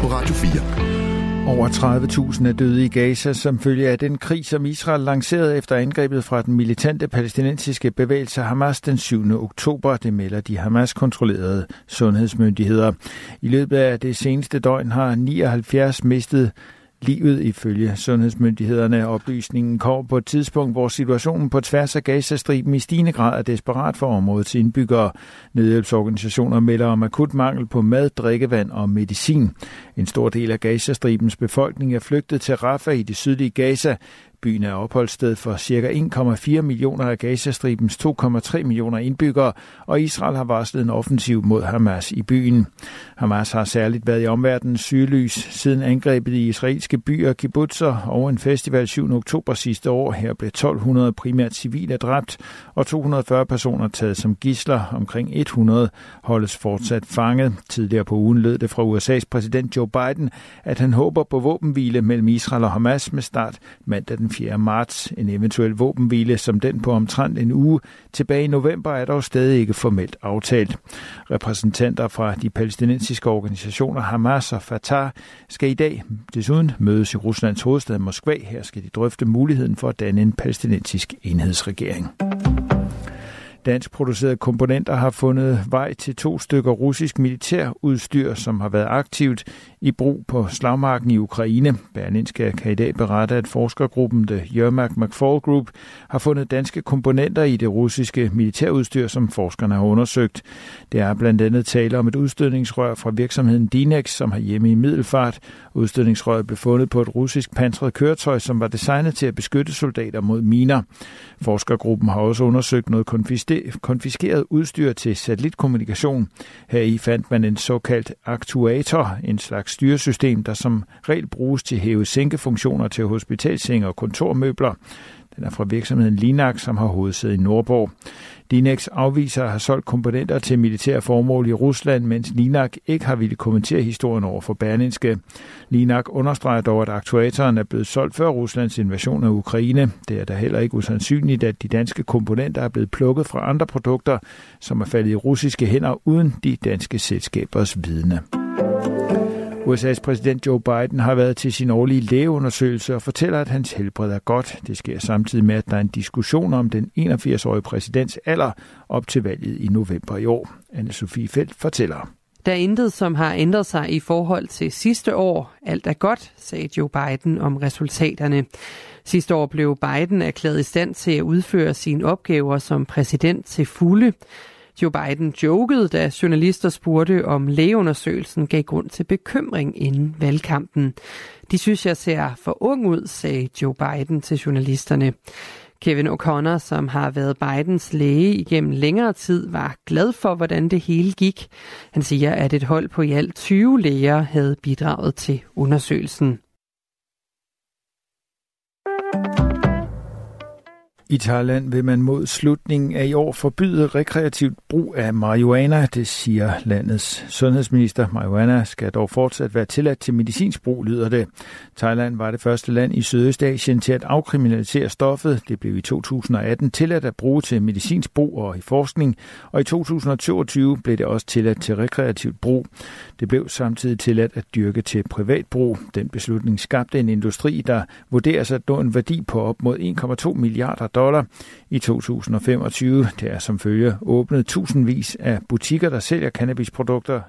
på Radio 4. Over 30.000 er døde i Gaza som følge af den krig, som Israel lancerede efter angrebet fra den militante palæstinensiske bevægelse Hamas den 7. oktober. Det melder de Hamas-kontrollerede sundhedsmyndigheder. I løbet af det seneste døgn har 79 mistet livet ifølge sundhedsmyndighederne. Oplysningen kom på et tidspunkt, hvor situationen på tværs af Gazastriben i stigende grad er desperat for områdets indbyggere. Nødhjælpsorganisationer melder om akut mangel på mad, drikkevand og medicin. En stor del af Gazastribens befolkning er flygtet til Rafah i det sydlige Gaza. Byen er opholdssted for ca. 1,4 millioner af Gazastribens 2,3 millioner indbyggere, og Israel har varslet en offensiv mod Hamas i byen. Hamas har særligt været i omverdenens sygelys siden angrebet i israelske byer, kibbutzer og en festival 7. oktober sidste år. Her blev 1200 primært civile dræbt og 240 personer taget som gisler. Omkring 100 holdes fortsat fanget. Tidligere på ugen lød det fra USA's præsident Joe Biden, at han håber på våbenhvile mellem Israel og Hamas med start mandag den 4. marts. En eventuel våbenhvile som den på omtrent en uge tilbage i november er dog stadig ikke formelt aftalt. Repræsentanter fra de palæstinensiske organisationer Hamas og Fatah skal i dag desuden mødes i Ruslands hovedstad Moskva. Her skal de drøfte muligheden for at danne en palæstinensisk enhedsregering. Dansk producerede komponenter har fundet vej til to stykker russisk militærudstyr, som har været aktivt i brug på slagmarken i Ukraine. Berlinske kan i dag berette, at forskergruppen The Yermak McFall Group har fundet danske komponenter i det russiske militærudstyr, som forskerne har undersøgt. Det er blandt andet tale om et udstødningsrør fra virksomheden Dinex, som har hjemme i Middelfart. Udstødningsrøret blev fundet på et russisk pansret køretøj, som var designet til at beskytte soldater mod miner. Forskergruppen har også undersøgt noget konfiskeret udstyr til satellitkommunikation. Her i fandt man en såkaldt aktuator, en slags styresystem, der som regel bruges til hæve-sænke-funktioner til hospitalsenge og kontormøbler. Den er fra virksomheden Linax, som har hovedsæde i Nordborg. Linax afviser at have solgt komponenter til militære formål i Rusland, mens Linax ikke har ville kommentere historien over for Berlinske. Linax understreger dog, at aktuatoren er blevet solgt før Ruslands invasion af Ukraine. Det er da heller ikke usandsynligt, at de danske komponenter er blevet plukket fra andre produkter, som er faldet i russiske hænder uden de danske selskabers vidne. USA's præsident Joe Biden har været til sin årlige lægeundersøgelse og fortæller, at hans helbred er godt. Det sker samtidig med, at der er en diskussion om den 81-årige præsidents alder op til valget i november i år. Anne-Sophie Felt fortæller. Der er intet, som har ændret sig i forhold til sidste år. Alt er godt, sagde Joe Biden om resultaterne. Sidste år blev Biden erklæret i stand til at udføre sine opgaver som præsident til fulde. Joe Biden jokede, da journalister spurgte, om lægeundersøgelsen gav grund til bekymring inden valgkampen. De synes, jeg ser for ung ud, sagde Joe Biden til journalisterne. Kevin O'Connor, som har været Bidens læge igennem længere tid, var glad for, hvordan det hele gik. Han siger, at et hold på i alt 20 læger havde bidraget til undersøgelsen. I Thailand vil man mod slutningen af i år forbyde rekreativt brug af marihuana, det siger landets sundhedsminister. Marihuana skal dog fortsat være tilladt til medicinsk brug, lyder det. Thailand var det første land i Sydøstasien til at afkriminalisere stoffet. Det blev i 2018 tilladt at bruge til medicinsk brug og i forskning, og i 2022 blev det også tilladt til rekreativt brug. Det blev samtidig tilladt at dyrke til privat brug. Den beslutning skabte en industri, der vurderes at nå en værdi på op mod 1,2 milliarder dollar i 2025. Det er som følge åbnet tusindvis af butikker, der sælger cannabisprodukter